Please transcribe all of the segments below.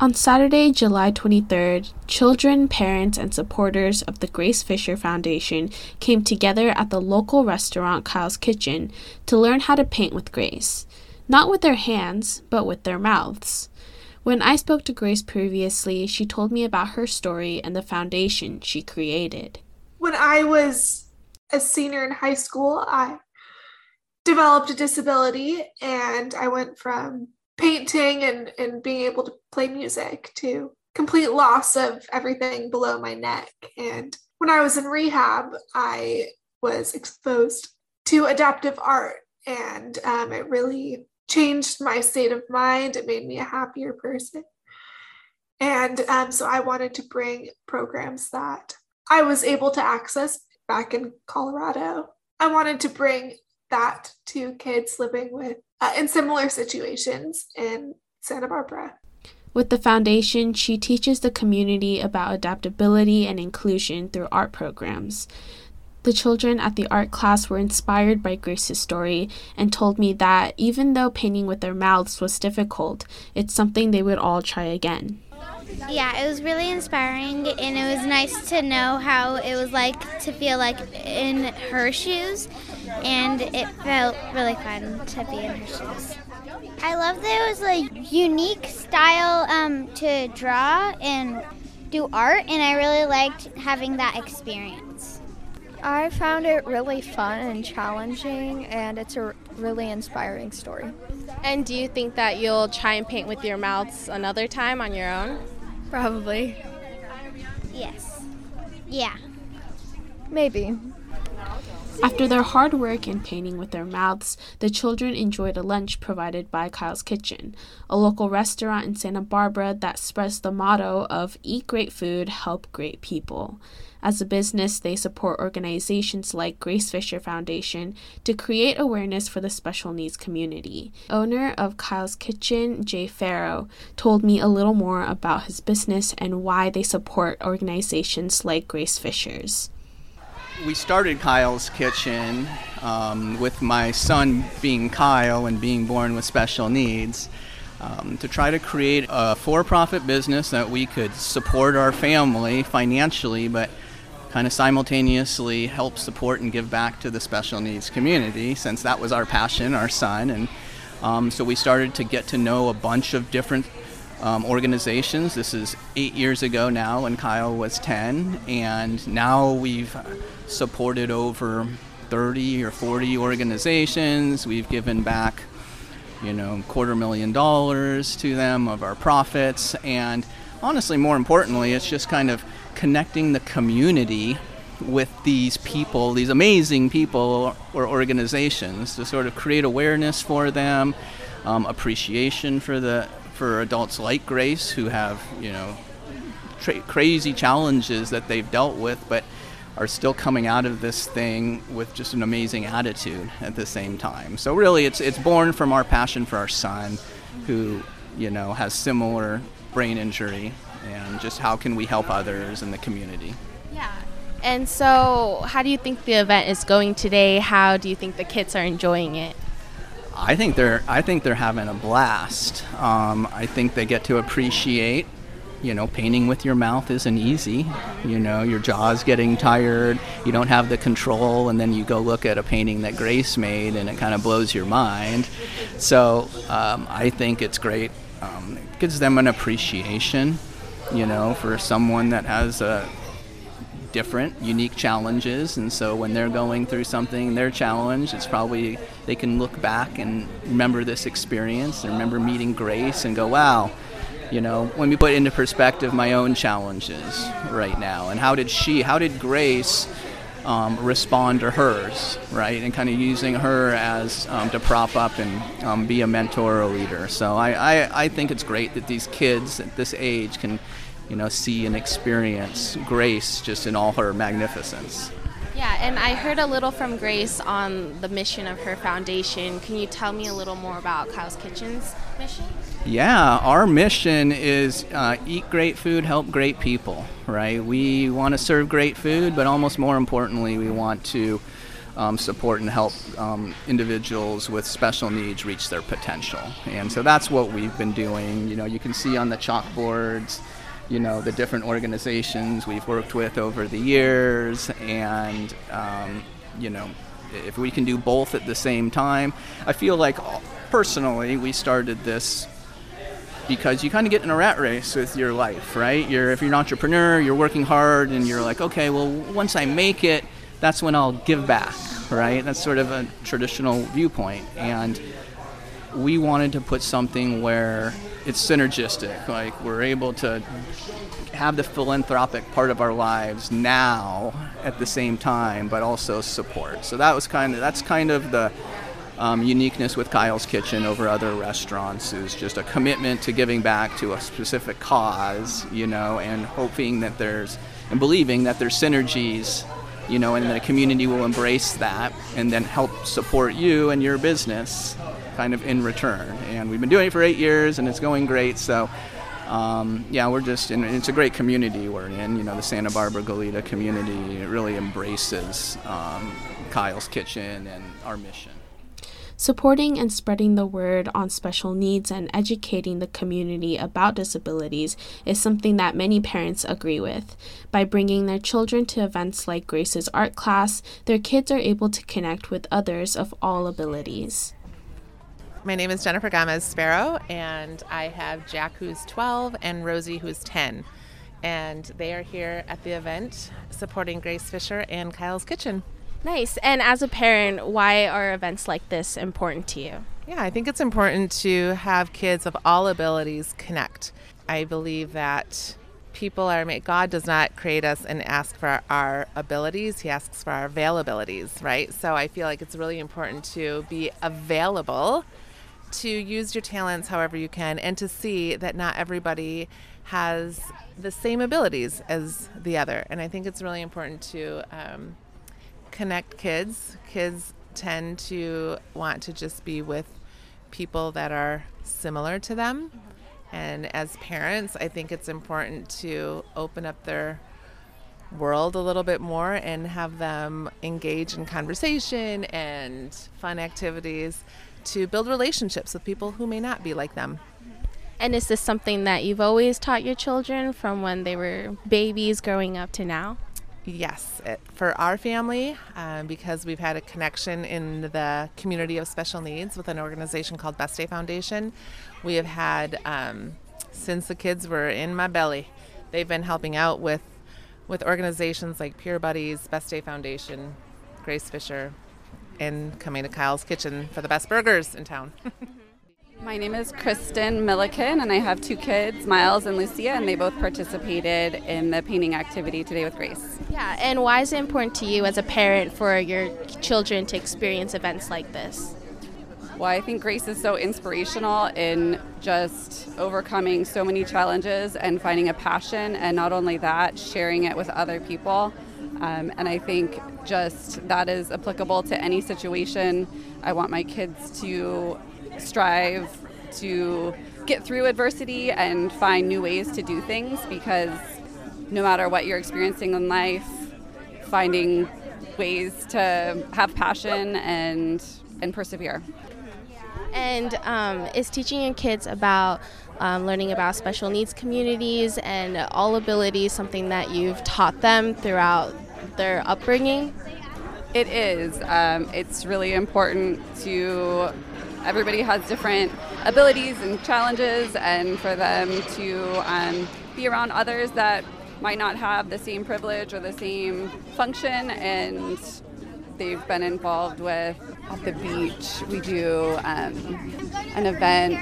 On Saturday, July 23rd, children, parents, and supporters of the Grace Fisher Foundation came together at the local restaurant Kyle's Kitchen to learn how to paint with Grace. Not with their hands, but with their mouths. When I spoke to Grace previously, she told me about her story and the foundation she created. When I was a senior in high school, I developed a disability and I went from painting and, and being able to play music to complete loss of everything below my neck. And when I was in rehab, I was exposed to adaptive art and um, it really changed my state of mind. It made me a happier person. And um, so I wanted to bring programs that I was able to access back in Colorado. I wanted to bring that to kids living with uh, in similar situations in Santa Barbara. With the foundation, she teaches the community about adaptability and inclusion through art programs. The children at the art class were inspired by Grace's story and told me that even though painting with their mouths was difficult, it's something they would all try again. Yeah, it was really inspiring, and it was nice to know how it was like to feel like in her shoes, and it felt really fun to be in her shoes. I love that it was a unique style um, to draw and do art, and I really liked having that experience. I found it really fun and challenging, and it's a really inspiring story. And do you think that you'll try and paint with your mouths another time on your own? Probably. Yes. Yeah. Maybe. After their hard work and painting with their mouths, the children enjoyed a lunch provided by Kyle's Kitchen, a local restaurant in Santa Barbara that spreads the motto of Eat Great Food, Help Great People. As a business, they support organizations like Grace Fisher Foundation to create awareness for the special needs community. Owner of Kyle's Kitchen, Jay Farrow, told me a little more about his business and why they support organizations like Grace Fisher's. We started Kyle's Kitchen um, with my son being Kyle and being born with special needs. Um, to try to create a for profit business that we could support our family financially, but kind of simultaneously help support and give back to the special needs community since that was our passion, our son. And um, so we started to get to know a bunch of different um, organizations. This is eight years ago now when Kyle was 10, and now we've supported over 30 or 40 organizations. We've given back, you know, quarter million dollars to them of our profits, and honestly, more importantly, it's just kind of connecting the community with these people, these amazing people or organizations, to sort of create awareness for them, um, appreciation for the for adults like Grace who have you know tra- crazy challenges that they've dealt with, but are still coming out of this thing with just an amazing attitude at the same time. So really, it's it's born from our passion for our son, who you know has similar brain injury and just how can we help others in the community. Yeah. And so, how do you think the event is going today? How do you think the kids are enjoying it? I think they're I think they're having a blast. Um, I think they get to appreciate. You know, painting with your mouth isn't easy. You know, your jaw's getting tired. You don't have the control, and then you go look at a painting that Grace made, and it kind of blows your mind. So um, I think it's great. Um, it gives them an appreciation you know, for someone that has a different, unique challenges. And so when they're going through something, their challenge, it's probably they can look back and remember this experience and remember meeting Grace and go, wow, you know, let me put into perspective my own challenges right now. And how did she, how did Grace um, respond to hers, right? And kind of using her as um, to prop up and um, be a mentor or a leader. So I, I, I think it's great that these kids at this age can, you know, see and experience Grace just in all her magnificence. Yeah, and I heard a little from Grace on the mission of her foundation. Can you tell me a little more about Kyle's Kitchen's mission? Yeah, our mission is uh, eat great food, help great people, right? We want to serve great food, but almost more importantly, we want to um, support and help um, individuals with special needs reach their potential. And so that's what we've been doing. You know, you can see on the chalkboards, you know, the different organizations we've worked with over the years, and um, you know, if we can do both at the same time, I feel like personally we started this because you kind of get in a rat race with your life, right? You're if you're an entrepreneur, you're working hard, and you're like, okay, well, once I make it, that's when I'll give back, right? That's sort of a traditional viewpoint, and we wanted to put something where it's synergistic, like we're able to have the philanthropic part of our lives now at the same time, but also support. So that was kind of that's kind of the um, uniqueness with Kyle's Kitchen over other restaurants is just a commitment to giving back to a specific cause, you know, and hoping that there's and believing that there's synergies, you know, and the community will embrace that and then help support you and your business kind of in return. And we've been doing it for eight years and it's going great. So, um, yeah, we're just in, it's a great community we're in. You know, the Santa Barbara Goleta community it really embraces um, Kyle's Kitchen and our mission. Supporting and spreading the word on special needs and educating the community about disabilities is something that many parents agree with. By bringing their children to events like Grace's art class, their kids are able to connect with others of all abilities. My name is Jennifer Gomez Sparrow, and I have Jack, who's 12, and Rosie, who's 10. And they are here at the event supporting Grace Fisher and Kyle's Kitchen. Nice. And as a parent, why are events like this important to you? Yeah, I think it's important to have kids of all abilities connect. I believe that people are made, God does not create us and ask for our abilities, He asks for our availabilities, right? So I feel like it's really important to be available to use your talents however you can and to see that not everybody has the same abilities as the other. And I think it's really important to um, connect kids. Kids tend to want to just be with people that are similar to them. And as parents, I think it's important to open up their world a little bit more and have them engage in conversation and fun activities to build relationships with people who may not be like them. And is this something that you've always taught your children from when they were babies growing up to now? Yes, it, for our family, um, because we've had a connection in the community of special needs with an organization called Best Day Foundation, we have had um, since the kids were in my belly. They've been helping out with with organizations like Peer Buddies, Best Day Foundation, Grace Fisher, and coming to Kyle's Kitchen for the best burgers in town. My name is Kristen Milliken, and I have two kids, Miles and Lucia, and they both participated in the painting activity today with Grace. Yeah, and why is it important to you as a parent for your children to experience events like this? Well, I think Grace is so inspirational in just overcoming so many challenges and finding a passion, and not only that, sharing it with other people. Um, and I think just that is applicable to any situation. I want my kids to strive to get through adversity and find new ways to do things because no matter what you're experiencing in life, finding ways to have passion and and persevere. And um, is teaching your kids about um, learning about special needs communities and all abilities something that you've taught them throughout their upbringing? It is. Um, it's really important to everybody has different abilities and challenges, and for them to um, be around others that might not have the same privilege or the same function, and they've been involved with at the beach. We do um, an event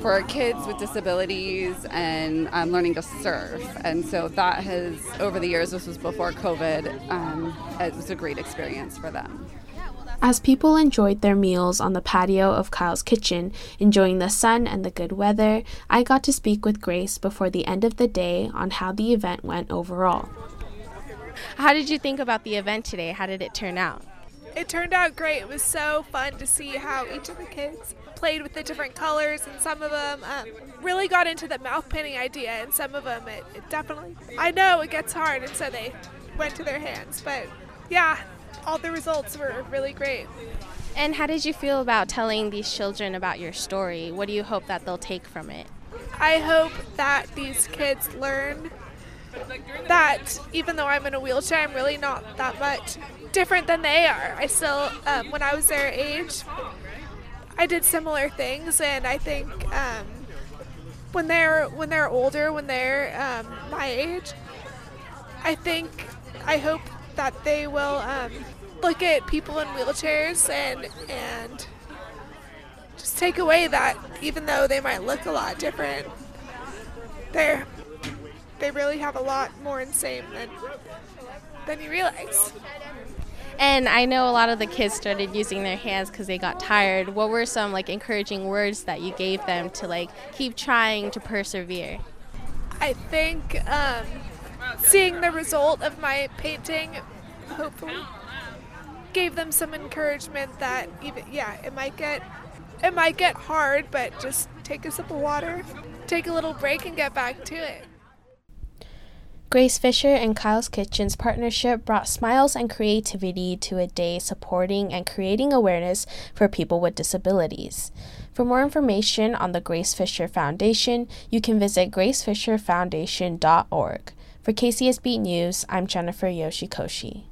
for kids with disabilities and um, learning to surf. And so that has, over the years, this was before COVID, um, it was a great experience for them. As people enjoyed their meals on the patio of Kyle's kitchen, enjoying the sun and the good weather, I got to speak with Grace before the end of the day on how the event went overall. How did you think about the event today? How did it turn out? It turned out great. It was so fun to see how each of the kids played with the different colors, and some of them um, really got into the mouth painting idea, and some of them it, it definitely. I know it gets hard, and so they went to their hands, but yeah, all the results were really great. And how did you feel about telling these children about your story? What do you hope that they'll take from it? I hope that these kids learn that even though I'm in a wheelchair, I'm really not that much different than they are. I still, um, when I was their age, I did similar things, and I think um, when they're when they're older, when they're um, my age, I think I hope that they will um, look at people in wheelchairs and and just take away that even though they might look a lot different, they're they really have a lot more in same than than you realize. And I know a lot of the kids started using their hands because they got tired. What were some like encouraging words that you gave them to like keep trying to persevere? I think um, seeing the result of my painting, hopefully, gave them some encouragement that even yeah, it might get it might get hard, but just take a sip of water, take a little break, and get back to it. Grace Fisher and Kyle's Kitchen's partnership brought smiles and creativity to a day supporting and creating awareness for people with disabilities. For more information on the Grace Fisher Foundation, you can visit gracefisherfoundation.org. For KCSB News, I'm Jennifer Yoshikoshi.